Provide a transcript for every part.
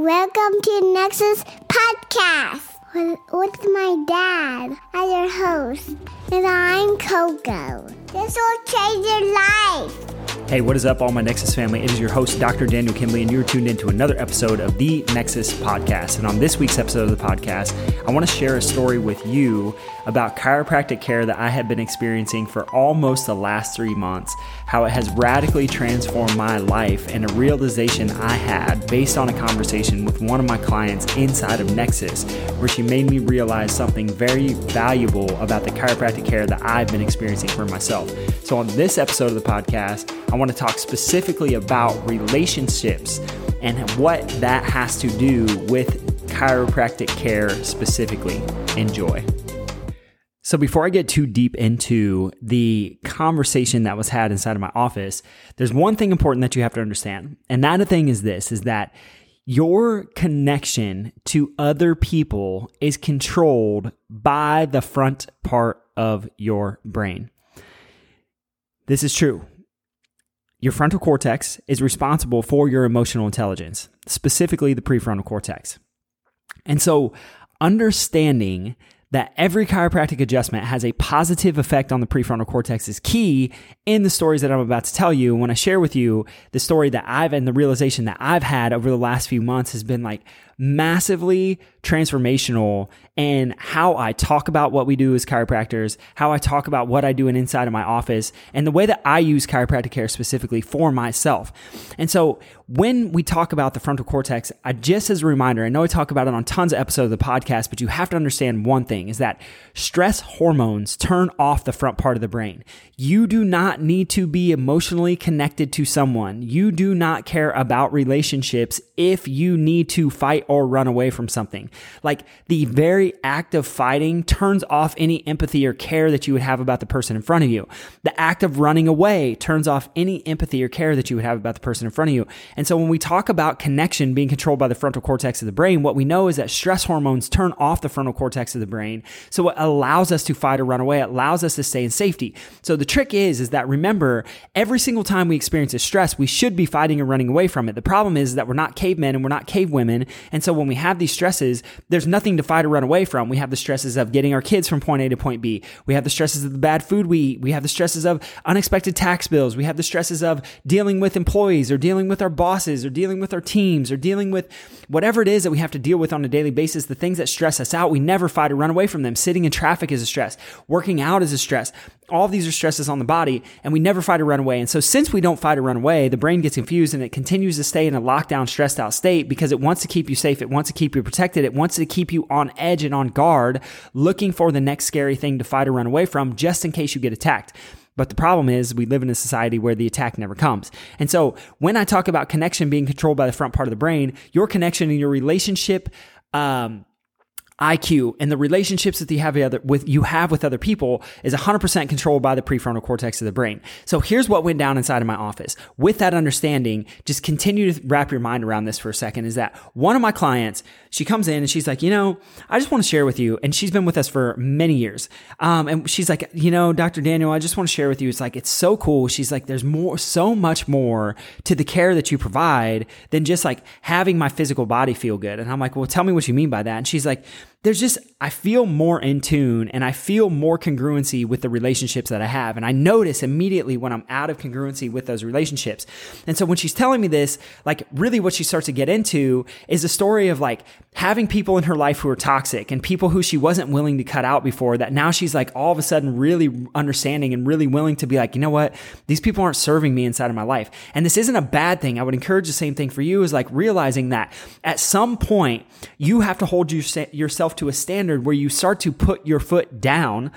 Welcome to Nexus Podcast with, with my dad as your host. And I'm Coco. This will change your life. Hey, what is up, all my Nexus family? It is your host, Dr. Daniel Kimbley, and you're tuned into another episode of the Nexus Podcast. And on this week's episode of the podcast, I want to share a story with you about chiropractic care that I have been experiencing for almost the last three months, how it has radically transformed my life, and a realization I had based on a conversation with one of my clients inside of Nexus, where she made me realize something very valuable about the chiropractic care that I've been experiencing for myself. So, on this episode of the podcast, I want to talk specifically about relationships and what that has to do with chiropractic care specifically. Enjoy. So, before I get too deep into the conversation that was had inside of my office, there's one thing important that you have to understand. And that thing is this is that your connection to other people is controlled by the front part of your brain. This is true. Your frontal cortex is responsible for your emotional intelligence, specifically the prefrontal cortex. And so, understanding that every chiropractic adjustment has a positive effect on the prefrontal cortex is key in the stories that I'm about to tell you. When I share with you the story that I've and the realization that I've had over the last few months has been like massively transformational and how I talk about what we do as chiropractors, how I talk about what I do in inside of my office, and the way that I use chiropractic care specifically for myself. And so when we talk about the frontal cortex, I just as a reminder, I know I talk about it on tons of episodes of the podcast, but you have to understand one thing is that stress hormones turn off the front part of the brain. You do not need to be emotionally connected to someone. You do not care about relationships if you need to fight or run away from something. Like the very act of fighting turns off any empathy or care that you would have about the person in front of you. The act of running away turns off any empathy or care that you would have about the person in front of you. And so when we talk about connection being controlled by the frontal cortex of the brain, what we know is that stress hormones turn off the frontal cortex of the brain. So it allows us to fight or run away. It allows us to stay in safety. So the trick is, is that remember, every single time we experience a stress, we should be fighting or running away from it. The problem is that we're not cavemen and we're not cave women. And so when we have these stresses, there's nothing to fight or run away from. We have the stresses of getting our kids from point A to point B. We have the stresses of the bad food we eat. We have the stresses of unexpected tax bills. We have the stresses of dealing with employees or dealing with our bosses or dealing with our teams or dealing with whatever it is that we have to deal with on a daily basis. The things that stress us out, we never fight or run away from them. Sitting in traffic is a stress. Working out is a stress. All these are stresses on the body and we never fight or run away. And so since we don't fight or run away, the brain gets confused and it continues to stay in a lockdown, stressed out state because it wants to keep you safe. It wants to keep you protected. It wants to keep you on edge and on guard, looking for the next scary thing to fight or run away from just in case you get attacked. But the problem is, we live in a society where the attack never comes. And so, when I talk about connection being controlled by the front part of the brain, your connection and your relationship, um, IQ and the relationships that you have with you have with other people is 100% controlled by the prefrontal cortex of the brain. So here's what went down inside of my office. With that understanding, just continue to wrap your mind around this for a second is that one of my clients, she comes in and she's like, "You know, I just want to share with you." And she's been with us for many years. Um, and she's like, "You know, Dr. Daniel, I just want to share with you. It's like it's so cool." She's like, "There's more so much more to the care that you provide than just like having my physical body feel good." And I'm like, "Well, tell me what you mean by that." And she's like, there's just, I feel more in tune and I feel more congruency with the relationships that I have. And I notice immediately when I'm out of congruency with those relationships. And so when she's telling me this, like really what she starts to get into is a story of like having people in her life who are toxic and people who she wasn't willing to cut out before that now she's like all of a sudden really understanding and really willing to be like, you know what? These people aren't serving me inside of my life. And this isn't a bad thing. I would encourage the same thing for you is like realizing that at some point you have to hold yourself yourself to a standard where you start to put your foot down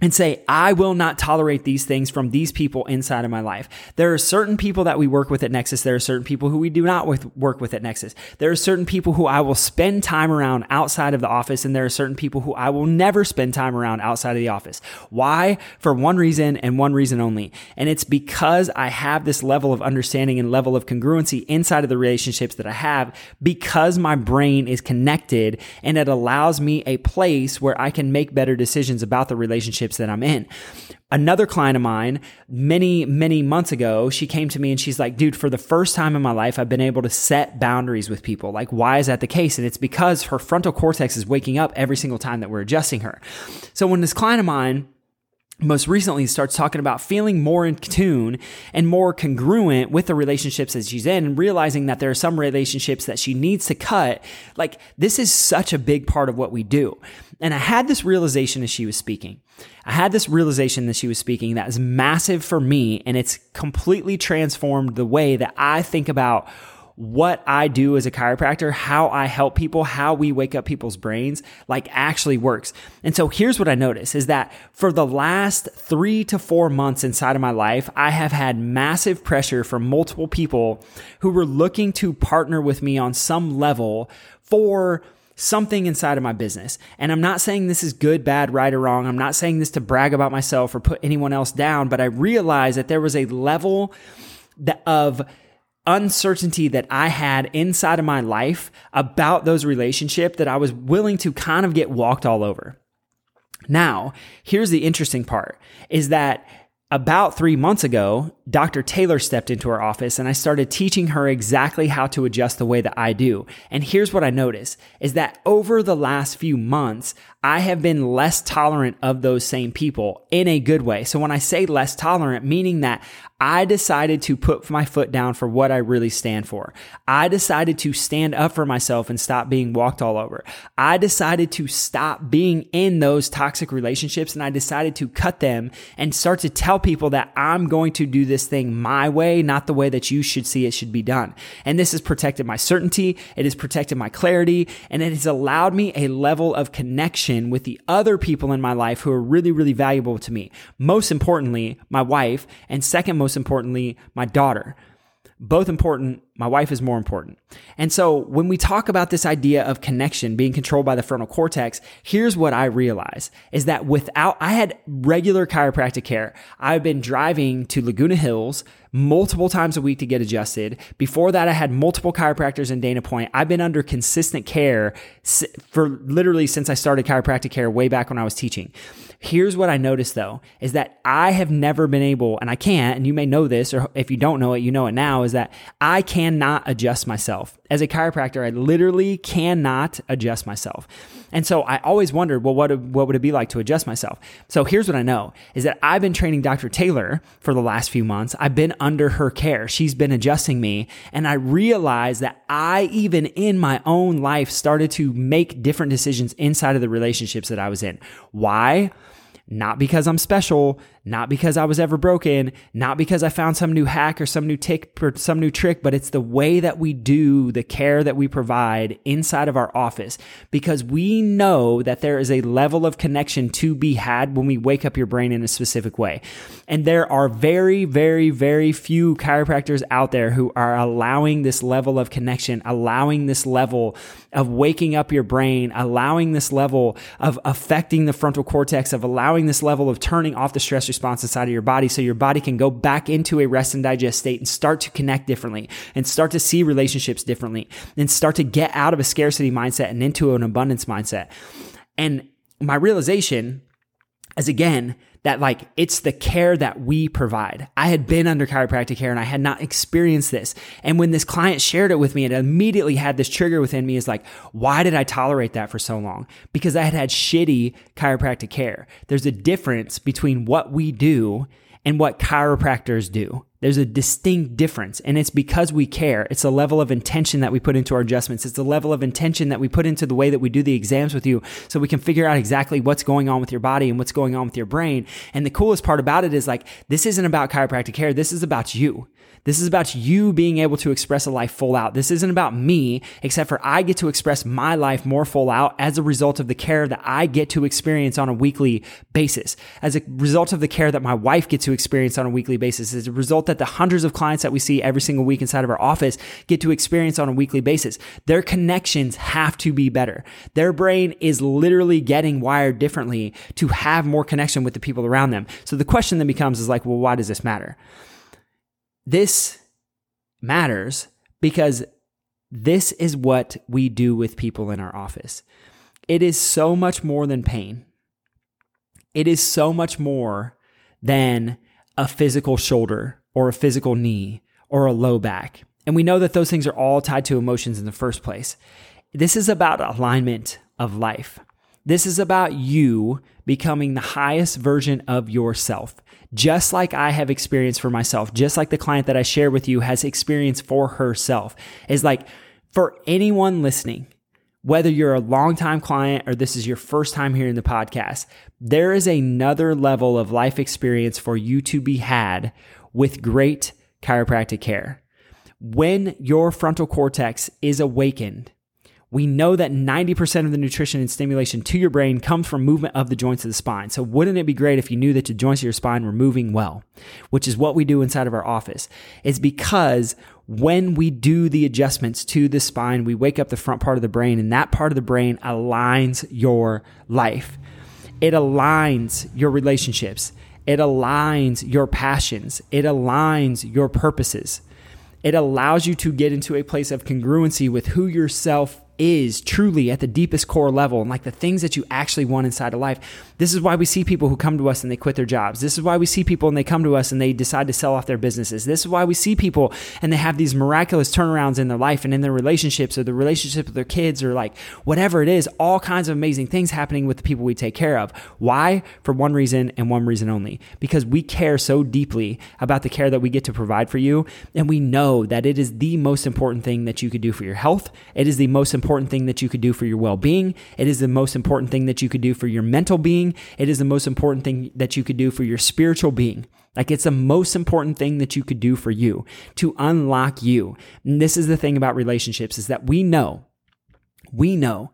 and say, I will not tolerate these things from these people inside of my life. There are certain people that we work with at Nexus. There are certain people who we do not work with at Nexus. There are certain people who I will spend time around outside of the office, and there are certain people who I will never spend time around outside of the office. Why? For one reason and one reason only. And it's because I have this level of understanding and level of congruency inside of the relationships that I have because my brain is connected and it allows me a place where I can make better decisions about the relationship relationships that I'm in. Another client of mine, many, many months ago, she came to me and she's like, dude, for the first time in my life, I've been able to set boundaries with people. Like, why is that the case? And it's because her frontal cortex is waking up every single time that we're adjusting her. So when this client of mine, most recently starts talking about feeling more in tune and more congruent with the relationships that she's in and realizing that there are some relationships that she needs to cut. Like this is such a big part of what we do. And I had this realization as she was speaking. I had this realization that she was speaking that is massive for me and it's completely transformed the way that I think about what I do as a chiropractor, how I help people, how we wake up people's brains, like actually works. And so here's what I notice is that for the last three to four months inside of my life, I have had massive pressure from multiple people who were looking to partner with me on some level for something inside of my business. And I'm not saying this is good, bad, right, or wrong. I'm not saying this to brag about myself or put anyone else down, but I realized that there was a level of uncertainty that I had inside of my life about those relationships that I was willing to kind of get walked all over. Now, here's the interesting part is that about three months ago, Dr. Taylor stepped into her office and I started teaching her exactly how to adjust the way that I do. And here's what I noticed is that over the last few months, I have been less tolerant of those same people in a good way. So when I say less tolerant, meaning that I decided to put my foot down for what I really stand for. I decided to stand up for myself and stop being walked all over. I decided to stop being in those toxic relationships and I decided to cut them and start to tell people that I'm going to do this thing my way, not the way that you should see it should be done. And this has protected my certainty. It has protected my clarity and it has allowed me a level of connection with the other people in my life who are really, really valuable to me. Most importantly, my wife and second most importantly, my daughter. Both important, my wife is more important. And so when we talk about this idea of connection being controlled by the frontal cortex, here's what I realize is that without, I had regular chiropractic care. I've been driving to Laguna Hills multiple times a week to get adjusted. Before that, I had multiple chiropractors in Dana Point. I've been under consistent care for literally since I started chiropractic care way back when I was teaching. Here's what I noticed though, is that I have never been able, and I can't, and you may know this, or if you don't know it, you know it now, is that I cannot adjust myself. As a chiropractor, I literally cannot adjust myself. And so I always wondered, well, what, what would it be like to adjust myself? So here's what I know is that I've been training Dr. Taylor for the last few months. I've been under her care. She's been adjusting me. And I realized that I, even in my own life, started to make different decisions inside of the relationships that I was in. Why? Not because I'm special, not because I was ever broken, not because I found some new hack or some new tick or some new trick, but it's the way that we do the care that we provide inside of our office because we know that there is a level of connection to be had when we wake up your brain in a specific way. And there are very, very, very few chiropractors out there who are allowing this level of connection, allowing this level of waking up your brain, allowing this level of affecting the frontal cortex, of allowing this level of turning off the stress response inside of your body so your body can go back into a rest and digest state and start to connect differently and start to see relationships differently and start to get out of a scarcity mindset and into an abundance mindset. And my realization is again, that like it's the care that we provide. I had been under chiropractic care and I had not experienced this. And when this client shared it with me, it immediately had this trigger within me is like, why did I tolerate that for so long? Because I had had shitty chiropractic care. There's a difference between what we do and what chiropractors do. There's a distinct difference, and it's because we care. It's the level of intention that we put into our adjustments. It's the level of intention that we put into the way that we do the exams with you so we can figure out exactly what's going on with your body and what's going on with your brain. And the coolest part about it is like, this isn't about chiropractic care. This is about you. This is about you being able to express a life full out. This isn't about me, except for I get to express my life more full out as a result of the care that I get to experience on a weekly basis, as a result of the care that my wife gets to experience on a weekly basis, as a result that the hundreds of clients that we see every single week inside of our office get to experience on a weekly basis. Their connections have to be better. Their brain is literally getting wired differently to have more connection with the people around them. So the question then becomes is like, well, why does this matter? This matters because this is what we do with people in our office. It is so much more than pain. It is so much more than a physical shoulder or a physical knee or a low back. And we know that those things are all tied to emotions in the first place. This is about alignment of life. This is about you becoming the highest version of yourself, just like I have experienced for myself, just like the client that I share with you has experienced for herself. Is like for anyone listening, whether you're a longtime client or this is your first time hearing the podcast, there is another level of life experience for you to be had with great chiropractic care. When your frontal cortex is awakened, we know that 90% of the nutrition and stimulation to your brain comes from movement of the joints of the spine. So, wouldn't it be great if you knew that the joints of your spine were moving well, which is what we do inside of our office? It's because when we do the adjustments to the spine, we wake up the front part of the brain, and that part of the brain aligns your life. It aligns your relationships. It aligns your passions. It aligns your purposes. It allows you to get into a place of congruency with who yourself is truly at the deepest core level and like the things that you actually want inside of life. This is why we see people who come to us and they quit their jobs. This is why we see people and they come to us and they decide to sell off their businesses. This is why we see people and they have these miraculous turnarounds in their life and in their relationships or the relationship with their kids or like whatever it is, all kinds of amazing things happening with the people we take care of. Why? For one reason and one reason only. Because we care so deeply about the care that we get to provide for you and we know that it is the most important thing that you could do for your health. It is the most important thing that you could do for your well-being. It is the most important thing that you could do for your mental being. It is the most important thing that you could do for your spiritual being. Like it's the most important thing that you could do for you to unlock you. And this is the thing about relationships is that we know, we know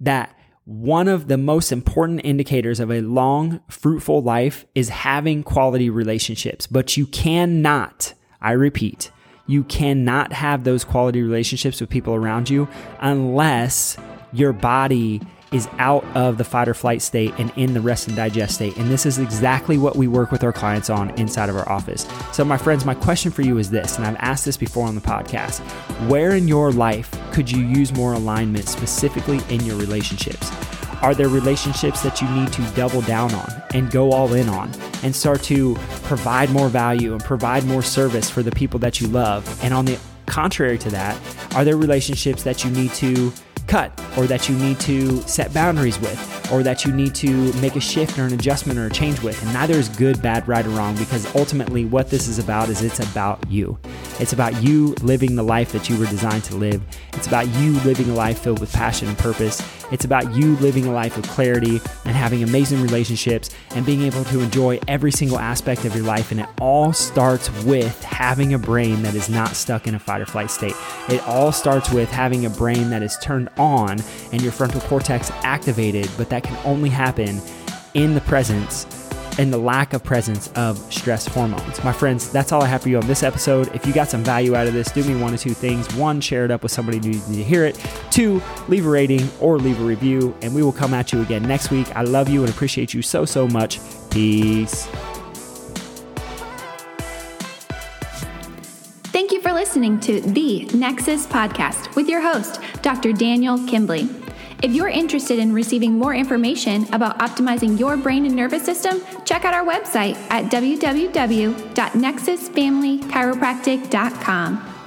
that one of the most important indicators of a long, fruitful life is having quality relationships, but you cannot, I repeat, you cannot have those quality relationships with people around you unless your body is out of the fight or flight state and in the rest and digest state. And this is exactly what we work with our clients on inside of our office. So, my friends, my question for you is this, and I've asked this before on the podcast where in your life could you use more alignment specifically in your relationships? Are there relationships that you need to double down on and go all in on and start to provide more value and provide more service for the people that you love? And on the contrary to that, are there relationships that you need to cut or that you need to set boundaries with or that you need to make a shift or an adjustment or a change with. And neither is good, bad, right, or wrong because ultimately what this is about is it's about you. It's about you living the life that you were designed to live. It's about you living a life filled with passion and purpose. It's about you living a life of clarity and having amazing relationships and being able to enjoy every single aspect of your life. And it all starts with having a brain that is not stuck in a fight or flight state. It all starts with having a brain that is turned on and your frontal cortex activated, but that can only happen in the presence and the lack of presence of stress hormones. My friends, that's all I have for you on this episode. If you got some value out of this, do me one of two things. One, share it up with somebody who needs to hear it. Two, leave a rating or leave a review, and we will come at you again next week. I love you and appreciate you so, so much. Peace. Thank you for listening to the Nexus Podcast with your host, Dr. Daniel Kimbley. If you're interested in receiving more information about optimizing your brain and nervous system, check out our website at www.nexusfamilychiropractic.com.